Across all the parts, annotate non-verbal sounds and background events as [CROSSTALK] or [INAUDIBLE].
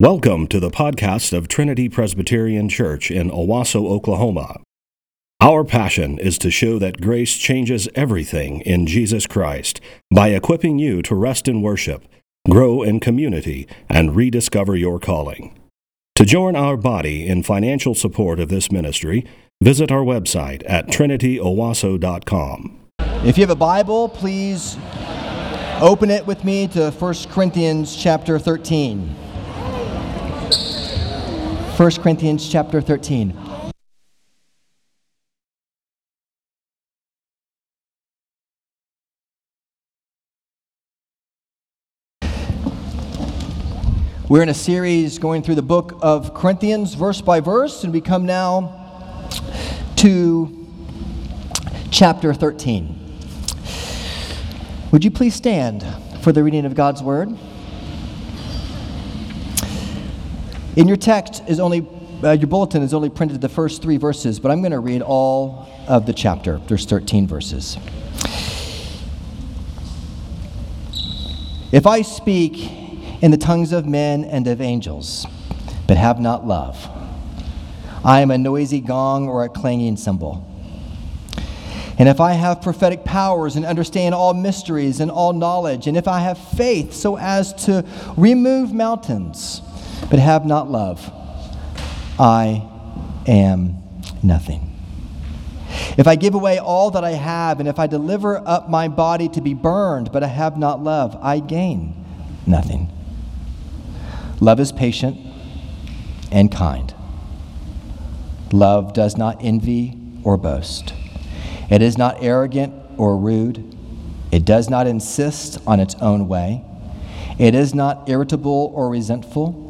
Welcome to the podcast of Trinity Presbyterian Church in Owasso, Oklahoma. Our passion is to show that grace changes everything in Jesus Christ by equipping you to rest in worship, grow in community, and rediscover your calling. To join our body in financial support of this ministry, visit our website at trinityowasso.com. If you have a Bible, please open it with me to 1 Corinthians chapter 13. 1 Corinthians chapter 13. We're in a series going through the book of Corinthians, verse by verse, and we come now to chapter 13. Would you please stand for the reading of God's word? In your text is only uh, your bulletin is only printed the first three verses, but I'm going to read all of the chapter. There's 13 verses. If I speak in the tongues of men and of angels, but have not love, I am a noisy gong or a clanging cymbal. And if I have prophetic powers and understand all mysteries and all knowledge, and if I have faith so as to remove mountains, but have not love, I am nothing. If I give away all that I have, and if I deliver up my body to be burned, but I have not love, I gain nothing. Love is patient and kind. Love does not envy or boast. It is not arrogant or rude. It does not insist on its own way. It is not irritable or resentful.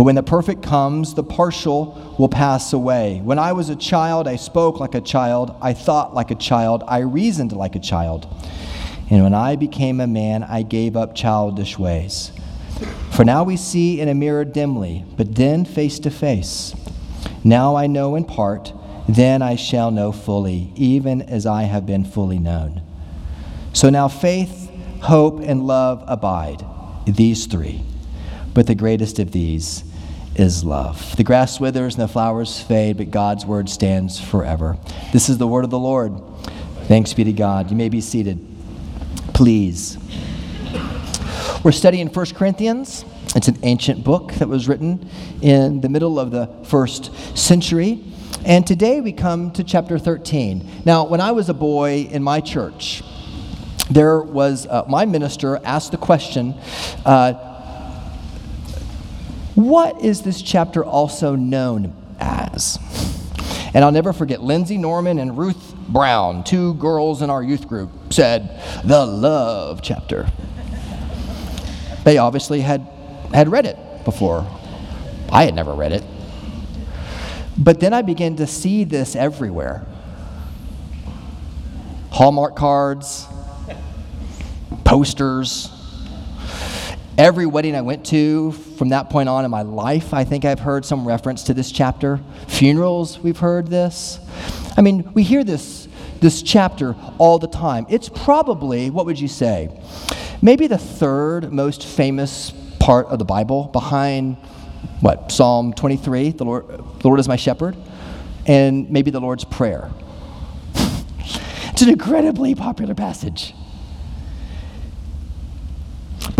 But when the perfect comes, the partial will pass away. When I was a child, I spoke like a child, I thought like a child, I reasoned like a child. And when I became a man, I gave up childish ways. For now we see in a mirror dimly, but then face to face. Now I know in part, then I shall know fully, even as I have been fully known. So now faith, hope, and love abide, these three. But the greatest of these is love. The grass withers and the flowers fade, but God's word stands forever. This is the word of the Lord. Thanks be to God. You may be seated. Please. We're studying 1 Corinthians. It's an ancient book that was written in the middle of the first century. And today we come to chapter 13. Now, when I was a boy in my church, there was uh, my minister asked the question uh, what is this chapter also known as? And I'll never forget Lindsay Norman and Ruth Brown, two girls in our youth group, said, the love chapter. They obviously had, had read it before. I had never read it. But then I began to see this everywhere Hallmark cards, posters, Every wedding I went to from that point on in my life, I think I've heard some reference to this chapter. Funerals, we've heard this. I mean, we hear this, this chapter all the time. It's probably, what would you say, maybe the third most famous part of the Bible behind what, Psalm 23, the Lord, the Lord is my shepherd, and maybe the Lord's Prayer. [LAUGHS] it's an incredibly popular passage.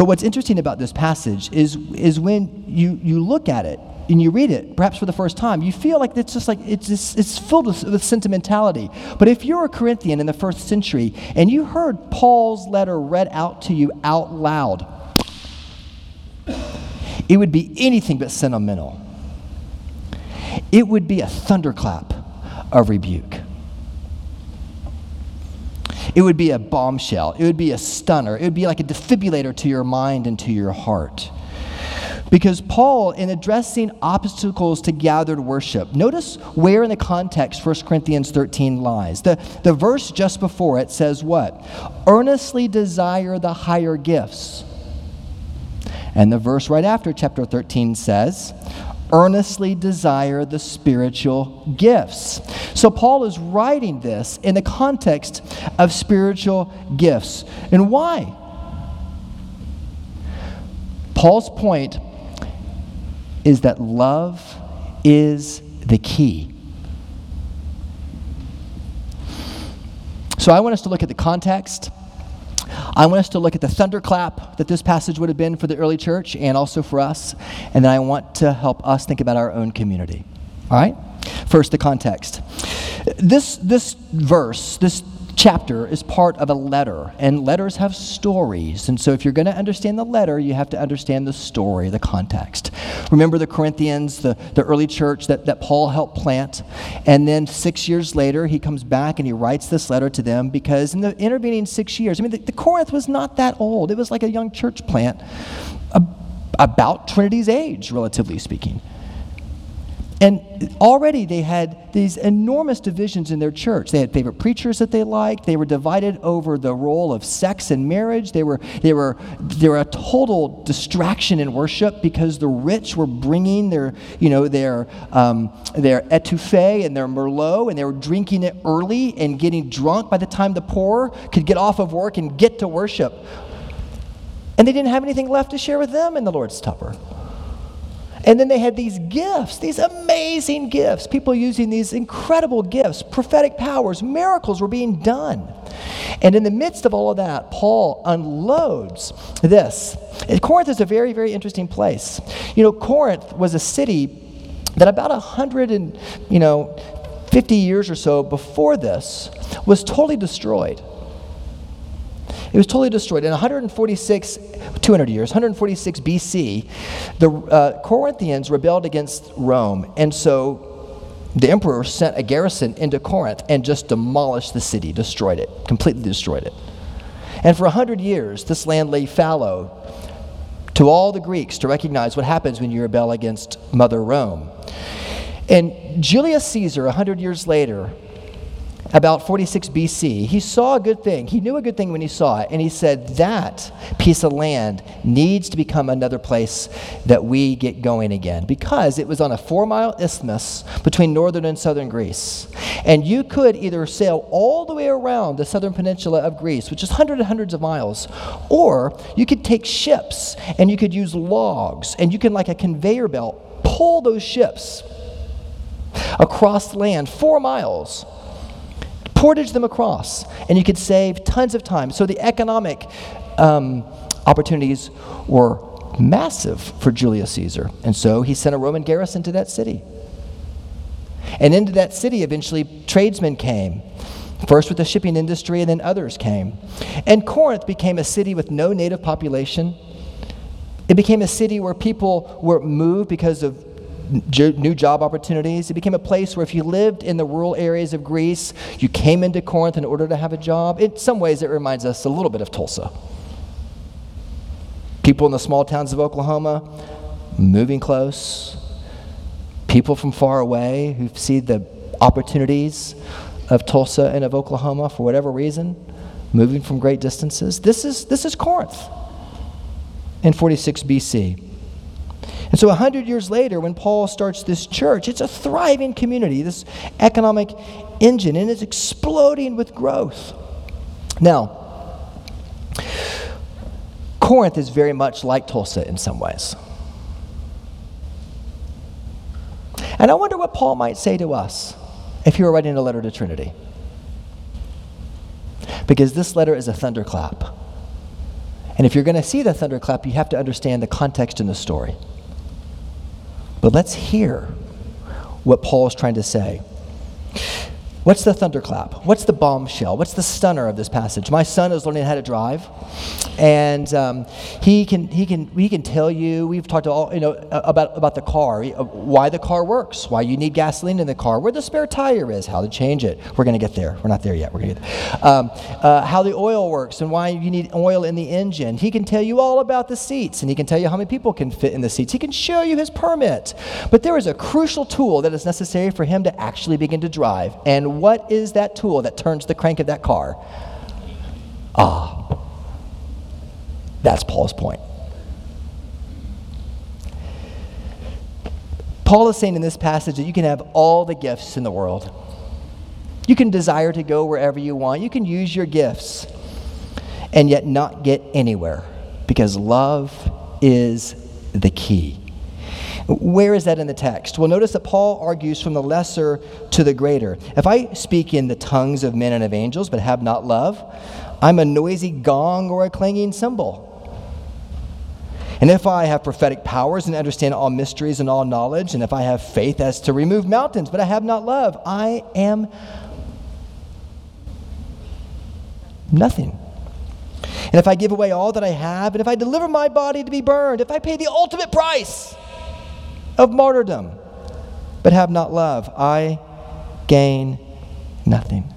But what's interesting about this passage is, is when you, you look at it and you read it, perhaps for the first time, you feel like it's just like it's, just, it's filled with, with sentimentality. But if you're a Corinthian in the first century and you heard Paul's letter read out to you out loud, it would be anything but sentimental. It would be a thunderclap of rebuke. It would be a bombshell. It would be a stunner. It would be like a defibrillator to your mind and to your heart. Because Paul, in addressing obstacles to gathered worship, notice where in the context 1 Corinthians 13 lies. The, the verse just before it says what? Earnestly desire the higher gifts. And the verse right after chapter 13 says, earnestly desire the spiritual gifts. So Paul is writing this in the context of spiritual gifts. And why? Paul's point is that love is the key. So I want us to look at the context. I want us to look at the thunderclap that this passage would have been for the early church and also for us. And then I want to help us think about our own community. All right? First, the context. This, this verse, this chapter is part of a letter, and letters have stories. And so, if you're going to understand the letter, you have to understand the story, the context. Remember the Corinthians, the, the early church that, that Paul helped plant. And then six years later, he comes back and he writes this letter to them because in the intervening six years, I mean, the, the Corinth was not that old, it was like a young church plant. About Trinity's age, relatively speaking. And already they had these enormous divisions in their church. They had favorite preachers that they liked. They were divided over the role of sex and marriage. They were, they were, they were a total distraction in worship because the rich were bringing their, you know, their, um, their etouffee and their merlot, and they were drinking it early and getting drunk by the time the poor could get off of work and get to worship. And they didn't have anything left to share with them in the Lord's Supper. And then they had these gifts, these amazing gifts, people using these incredible gifts, prophetic powers, miracles were being done. And in the midst of all of that, Paul unloads this. And Corinth is a very, very interesting place. You know, Corinth was a city that about a hundred and, you know, 50 years or so before this was totally destroyed. It was totally destroyed. In 146, 200 years, 146 BC, the uh, Corinthians rebelled against Rome. And so the emperor sent a garrison into Corinth and just demolished the city, destroyed it, completely destroyed it. And for 100 years, this land lay fallow to all the Greeks to recognize what happens when you rebel against Mother Rome. And Julius Caesar, 100 years later, about 46 BC, he saw a good thing. He knew a good thing when he saw it, and he said, That piece of land needs to become another place that we get going again because it was on a four mile isthmus between northern and southern Greece. And you could either sail all the way around the southern peninsula of Greece, which is hundreds and hundreds of miles, or you could take ships and you could use logs and you can, like a conveyor belt, pull those ships across land four miles portage them across, and you could save tons of time. So the economic um, opportunities were massive for Julius Caesar. And so he sent a Roman garrison to that city. And into that city, eventually, tradesmen came. First with the shipping industry, and then others came. And Corinth became a city with no native population. It became a city where people were moved because of new job opportunities. It became a place where if you lived in the rural areas of Greece, you came into Corinth in order to have a job. In some ways, it reminds us a little bit of Tulsa. People in the small towns of Oklahoma moving close. People from far away who see the opportunities of Tulsa and of Oklahoma for whatever reason, moving from great distances. This is, this is Corinth in 46 BC. And so, 100 years later, when Paul starts this church, it's a thriving community, this economic engine, and it's exploding with growth. Now, Corinth is very much like Tulsa in some ways. And I wonder what Paul might say to us if he were writing a letter to Trinity. Because this letter is a thunderclap. And if you're going to see the thunderclap, you have to understand the context in the story. But let's hear what Paul is trying to say. What's the thunderclap? What's the bombshell? What's the stunner of this passage? My son is learning how to drive, and um, he can he can he can tell you. We've talked all you know about about the car, uh, why the car works, why you need gasoline in the car, where the spare tire is, how to change it. We're going to get there. We're not there yet. We're to get um, uh, how the oil works and why you need oil in the engine. He can tell you all about the seats, and he can tell you how many people can fit in the seats. He can show you his permit. But there is a crucial tool that is necessary for him to actually begin to drive, and what is that tool that turns the crank of that car? Ah, that's Paul's point. Paul is saying in this passage that you can have all the gifts in the world. You can desire to go wherever you want. You can use your gifts and yet not get anywhere because love is the key. Where is that in the text? Well, notice that Paul argues from the lesser to the greater. If I speak in the tongues of men and of angels but have not love, I'm a noisy gong or a clanging cymbal. And if I have prophetic powers and understand all mysteries and all knowledge, and if I have faith as to remove mountains, but I have not love, I am nothing. And if I give away all that I have, and if I deliver my body to be burned, if I pay the ultimate price, of martyrdom, but have not love, I gain nothing.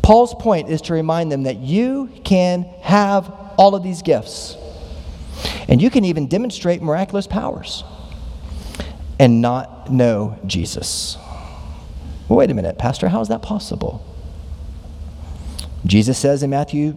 Paul's point is to remind them that you can have all of these gifts, and you can even demonstrate miraculous powers and not know Jesus. Well, wait a minute, Pastor, how is that possible? Jesus says in Matthew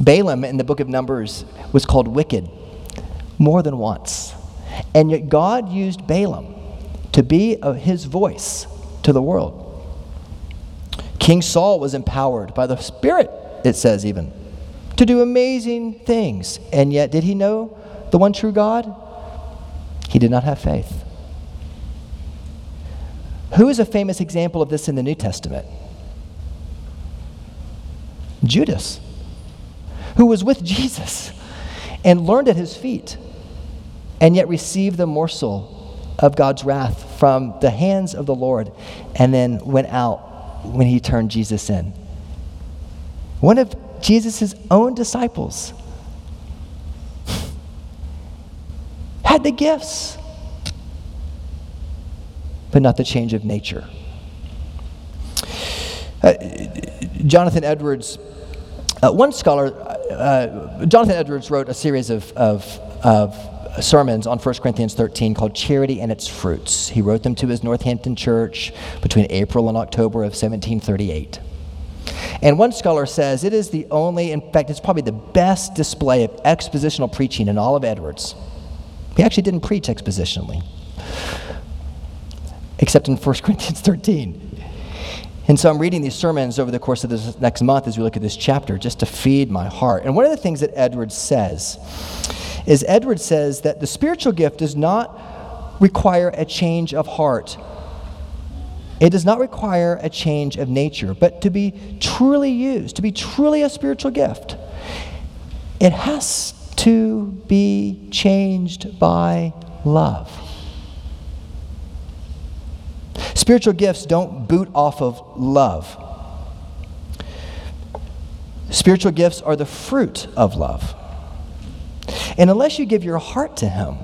Balaam in the book of Numbers was called wicked more than once. And yet God used Balaam to be his voice to the world. King Saul was empowered by the Spirit, it says even, to do amazing things. And yet, did he know the one true God? He did not have faith. Who is a famous example of this in the New Testament? Judas who was with Jesus and learned at his feet, and yet received the morsel of God's wrath from the hands of the Lord, and then went out when he turned Jesus in. One of Jesus' own disciples [LAUGHS] had the gifts, but not the change of nature. Uh, Jonathan Edwards uh, one scholar, uh, Jonathan Edwards, wrote a series of, of, of sermons on 1 Corinthians 13 called Charity and Its Fruits. He wrote them to his Northampton church between April and October of 1738. And one scholar says it is the only, in fact, it's probably the best display of expositional preaching in all of Edwards. He actually didn't preach expositionally, except in 1 [LAUGHS] Corinthians 13. And so I'm reading these sermons over the course of this next month as we look at this chapter just to feed my heart. And one of the things that Edwards says is Edwards says that the spiritual gift does not require a change of heart. It does not require a change of nature, but to be truly used, to be truly a spiritual gift, it has to be changed by love. Spiritual gifts don't boot off of love. Spiritual gifts are the fruit of love. And unless you give your heart to Him,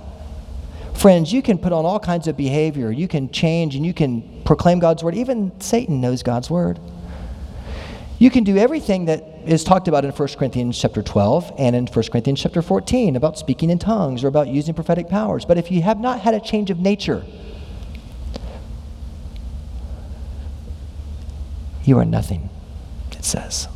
friends, you can put on all kinds of behavior. You can change and you can proclaim God's word. Even Satan knows God's word. You can do everything that is talked about in 1 Corinthians chapter 12 and in 1 Corinthians chapter 14 about speaking in tongues or about using prophetic powers. But if you have not had a change of nature, You are nothing, it says.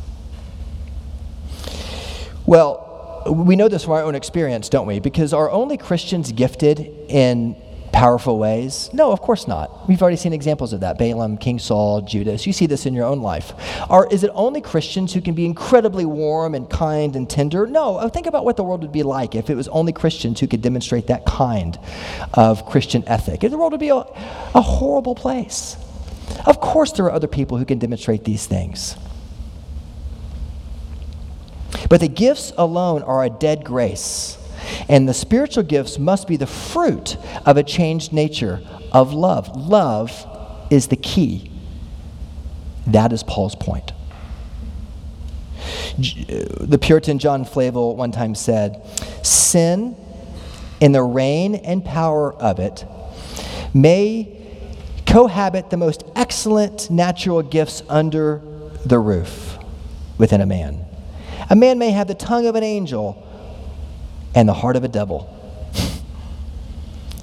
Well, we know this from our own experience, don't we? Because are only Christians gifted in powerful ways? No, of course not. We've already seen examples of that Balaam, King Saul, Judas. You see this in your own life. Or is it only Christians who can be incredibly warm and kind and tender? No, uh, think about what the world would be like if it was only Christians who could demonstrate that kind of Christian ethic. The world would be a, a horrible place. Of course, there are other people who can demonstrate these things. But the gifts alone are a dead grace. And the spiritual gifts must be the fruit of a changed nature of love. Love is the key. That is Paul's point. Uh, the Puritan John Flavel one time said, Sin, in the reign and power of it, may cohabit the most excellent natural gifts under the roof within a man. A man may have the tongue of an angel and the heart of a devil.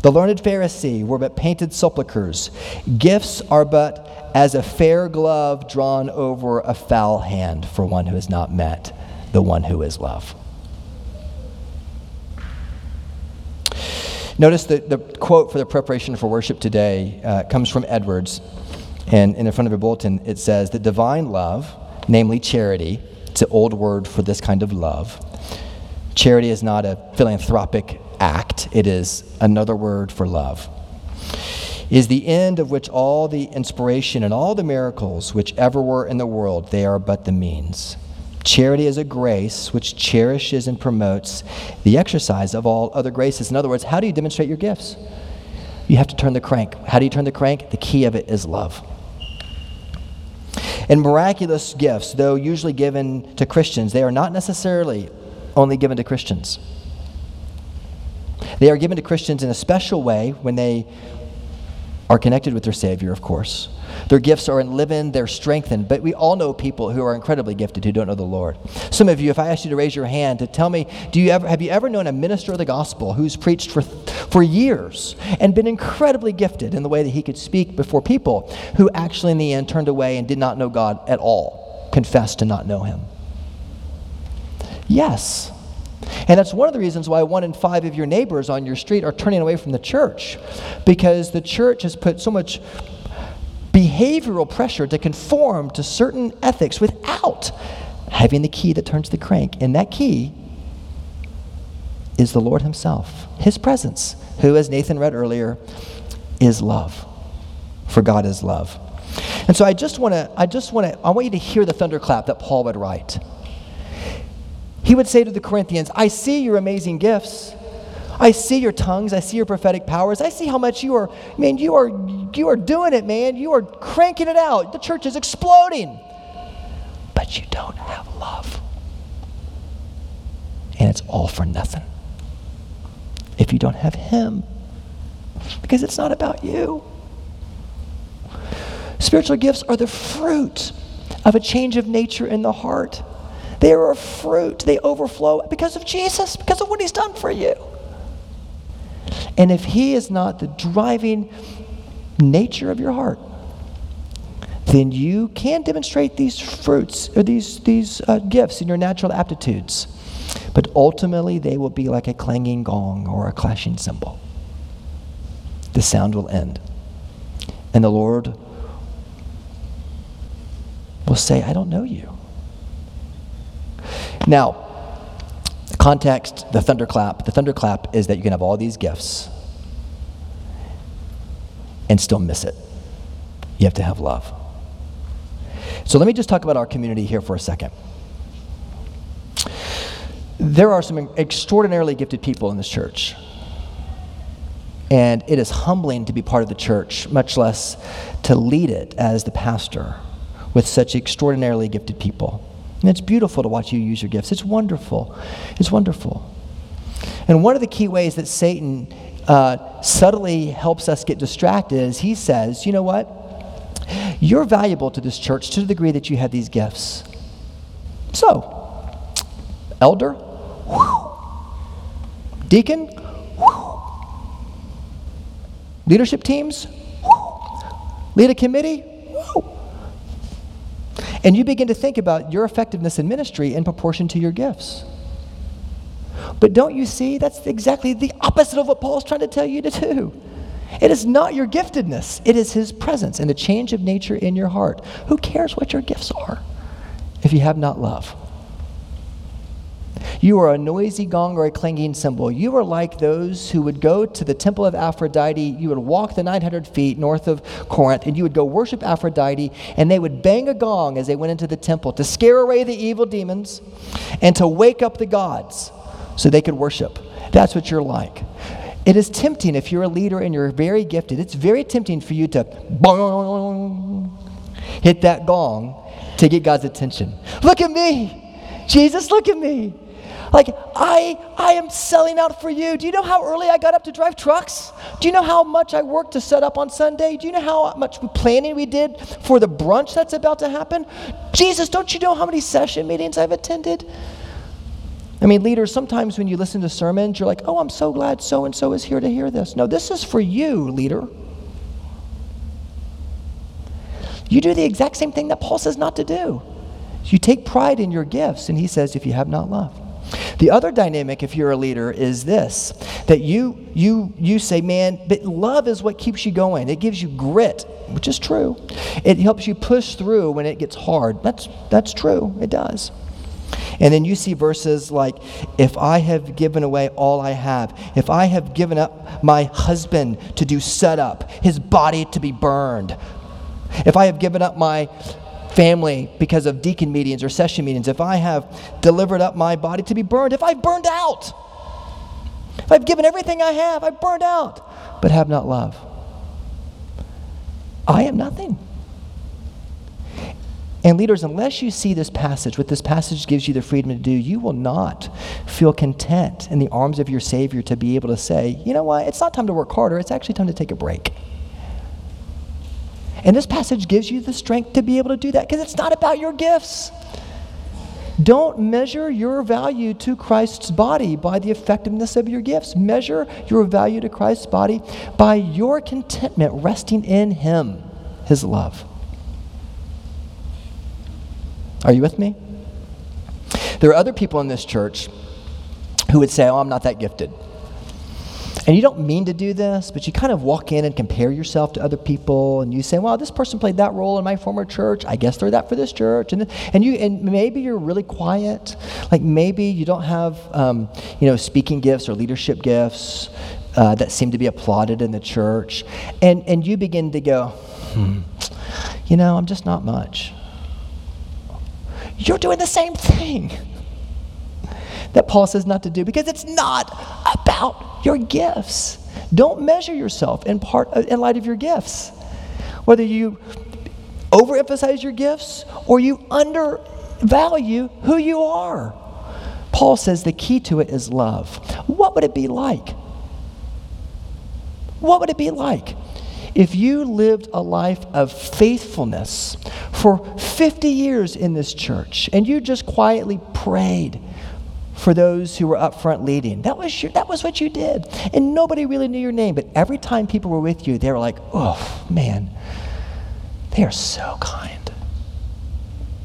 the learned Pharisee were but painted sepulchres. Gifts are but as a fair glove drawn over a foul hand for one who has not met the one who is love. Notice that the quote for the preparation for worship today uh, comes from Edwards. And in the front of your bulletin, it says that divine love, namely charity, it's an old word for this kind of love. Charity is not a philanthropic act, it is another word for love. Is the end of which all the inspiration and all the miracles which ever were in the world, they are but the means. Charity is a grace which cherishes and promotes the exercise of all other graces. In other words, how do you demonstrate your gifts? You have to turn the crank. How do you turn the crank? The key of it is love. And miraculous gifts, though usually given to Christians, they are not necessarily only given to Christians. They are given to Christians in a special way when they are connected with their Savior, of course. Their gifts are enlivened, they're strengthened. But we all know people who are incredibly gifted who don't know the Lord. Some of you, if I asked you to raise your hand to tell me, do you ever, have you ever known a minister of the gospel who's preached for, for years and been incredibly gifted in the way that he could speak before people who actually in the end turned away and did not know God at all, confessed to not know him? Yes. And that's one of the reasons why one in five of your neighbors on your street are turning away from the church. Because the church has put so much behavioral pressure to conform to certain ethics without having the key that turns the crank. And that key is the Lord Himself, His presence, who, as Nathan read earlier, is love. For God is love. And so I just want to, I just want to, I want you to hear the thunderclap that Paul would write. He would say to the Corinthians, I see your amazing gifts. I see your tongues. I see your prophetic powers. I see how much you are, man, you are, you are doing it, man. You are cranking it out. The church is exploding. But you don't have love. And it's all for nothing. If you don't have Him, because it's not about you. Spiritual gifts are the fruit of a change of nature in the heart. They are fruit. They overflow because of Jesus, because of what He's done for you. And if He is not the driving nature of your heart, then you can demonstrate these fruits or these, these uh, gifts in your natural aptitudes. But ultimately, they will be like a clanging gong or a clashing cymbal. The sound will end. And the Lord will say, I don't know you. Now, Context, the thunderclap. The thunderclap is that you can have all these gifts and still miss it. You have to have love. So let me just talk about our community here for a second. There are some extraordinarily gifted people in this church. And it is humbling to be part of the church, much less to lead it as the pastor with such extraordinarily gifted people. And it's beautiful to watch you use your gifts. It's wonderful. It's wonderful. And one of the key ways that Satan uh, subtly helps us get distracted is he says, you know what? You're valuable to this church to the degree that you have these gifts. So, elder, whew, deacon, whew, leadership teams, whew, lead a committee, and you begin to think about your effectiveness in ministry in proportion to your gifts. But don't you see? That's exactly the opposite of what Paul's trying to tell you to do. It is not your giftedness, it is His presence and the change of nature in your heart. Who cares what your gifts are if you have not love? You are a noisy gong or a clanging cymbal. You are like those who would go to the temple of Aphrodite. You would walk the 900 feet north of Corinth, and you would go worship Aphrodite, and they would bang a gong as they went into the temple to scare away the evil demons and to wake up the gods so they could worship. That's what you're like. It is tempting if you're a leader and you're very gifted. It's very tempting for you to hit that gong to get God's attention. Look at me. Jesus, look at me. Like, I, I am selling out for you. Do you know how early I got up to drive trucks? Do you know how much I worked to set up on Sunday? Do you know how much planning we did for the brunch that's about to happen? Jesus, don't you know how many session meetings I've attended? I mean, leaders, sometimes when you listen to sermons, you're like, oh, I'm so glad so and so is here to hear this. No, this is for you, leader. You do the exact same thing that Paul says not to do. You take pride in your gifts, and he says, if you have not love. The other dynamic, if you're a leader, is this that you, you, you say, man, but love is what keeps you going. It gives you grit, which is true. It helps you push through when it gets hard. That's, that's true, it does. And then you see verses like, if I have given away all I have, if I have given up my husband to do setup, his body to be burned, if I have given up my family because of deacon meetings or session meetings, if I have delivered up my body to be burned, if I've burned out, if I've given everything I have, I've burned out, but have not love, I am nothing. And leaders, unless you see this passage, what this passage gives you the freedom to do, you will not feel content in the arms of your Savior to be able to say, you know what, it's not time to work harder, it's actually time to take a break. And this passage gives you the strength to be able to do that because it's not about your gifts. Don't measure your value to Christ's body by the effectiveness of your gifts. Measure your value to Christ's body by your contentment resting in Him, His love. Are you with me? There are other people in this church who would say, Oh, I'm not that gifted. And you don't mean to do this, but you kind of walk in and compare yourself to other people, and you say, "Well, this person played that role in my former church. I guess they're that for this church." And and you and maybe you're really quiet, like maybe you don't have um, you know speaking gifts or leadership gifts uh, that seem to be applauded in the church, and and you begin to go, hmm, you know, I'm just not much. You're doing the same thing that Paul says not to do because it's not about your gifts. Don't measure yourself in part uh, in light of your gifts. Whether you overemphasize your gifts or you undervalue who you are. Paul says the key to it is love. What would it be like? What would it be like if you lived a life of faithfulness for 50 years in this church and you just quietly prayed for those who were up front leading. That was, your, that was what you did. And nobody really knew your name, but every time people were with you, they were like, oh, man, they are so kind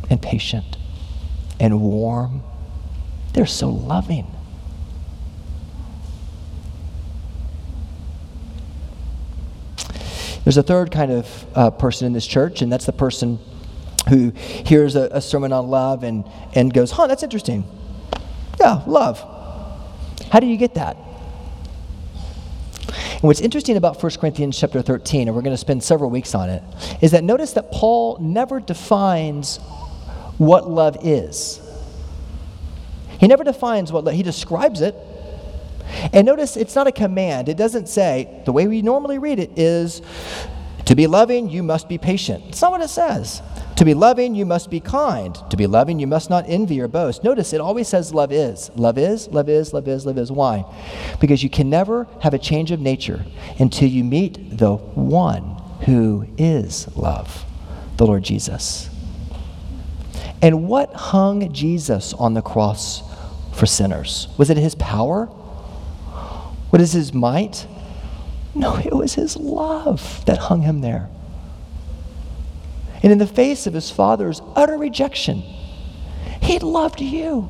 and patient and warm. They're so loving. There's a third kind of uh, person in this church, and that's the person who hears a, a sermon on love and, and goes, huh, that's interesting. Yeah, love. How do you get that? And what's interesting about 1 Corinthians chapter 13, and we're going to spend several weeks on it, is that notice that Paul never defines what love is. He never defines what love, he describes it. And notice it's not a command. It doesn't say, the way we normally read it is, to be loving, you must be patient. It's not what it says. To be loving, you must be kind. To be loving, you must not envy or boast. Notice it always says love is. Love is, love is, love is, love is. Why? Because you can never have a change of nature until you meet the one who is love, the Lord Jesus. And what hung Jesus on the cross for sinners? Was it his power? What is his might? No, it was his love that hung him there. And in the face of his father's utter rejection, he loved you.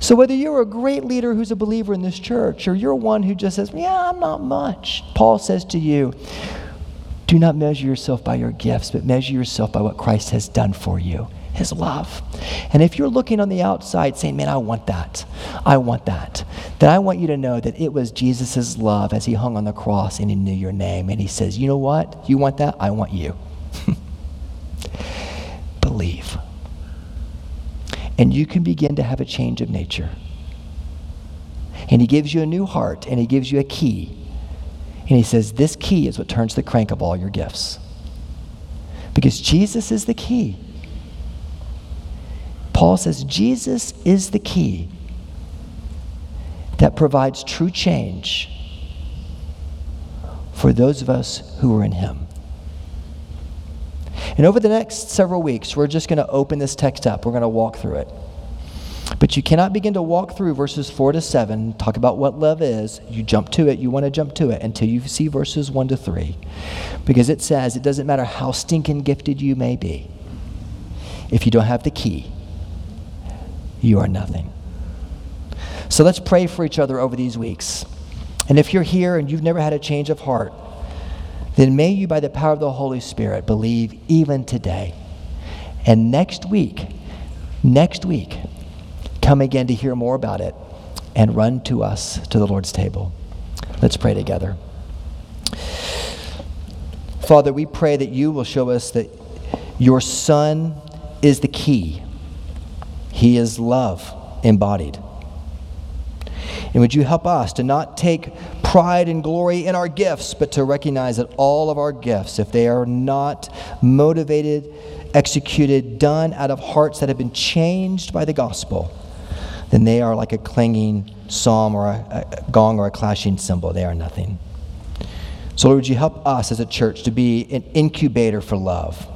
So, whether you're a great leader who's a believer in this church, or you're one who just says, Yeah, I'm not much, Paul says to you, do not measure yourself by your gifts, but measure yourself by what Christ has done for you his love. And if you're looking on the outside saying, Man, I want that, I want that, then I want you to know that it was Jesus' love as he hung on the cross and he knew your name. And he says, You know what? You want that? I want you. [LAUGHS] Believe and you can begin to have a change of nature. And he gives you a new heart and he gives you a key. And he says, This key is what turns the crank of all your gifts. Because Jesus is the key. Paul says, Jesus is the key that provides true change for those of us who are in him. And over the next several weeks, we're just going to open this text up. We're going to walk through it. But you cannot begin to walk through verses 4 to 7, talk about what love is. You jump to it, you want to jump to it until you see verses 1 to 3. Because it says it doesn't matter how stinking gifted you may be, if you don't have the key, you are nothing. So let's pray for each other over these weeks. And if you're here and you've never had a change of heart, then may you, by the power of the Holy Spirit, believe even today. And next week, next week, come again to hear more about it and run to us to the Lord's table. Let's pray together. Father, we pray that you will show us that your Son is the key, He is love embodied. And would you help us to not take pride and glory in our gifts, but to recognize that all of our gifts, if they are not motivated, executed, done out of hearts that have been changed by the gospel, then they are like a clanging psalm or a, a gong or a clashing cymbal. They are nothing. So, Lord, would you help us as a church to be an incubator for love,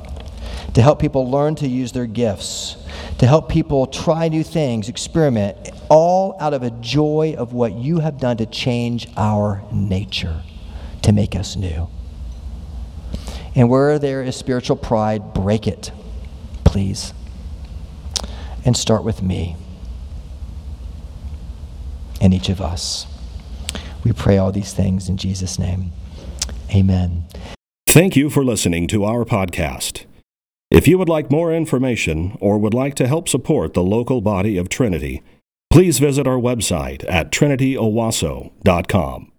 to help people learn to use their gifts, to help people try new things, experiment, all out of a joy of what you have done to change our nature, to make us new. And where there is spiritual pride, break it, please. And start with me and each of us. We pray all these things in Jesus' name. Amen. Thank you for listening to our podcast. If you would like more information or would like to help support the local body of Trinity, please visit our website at trinityowasso.com.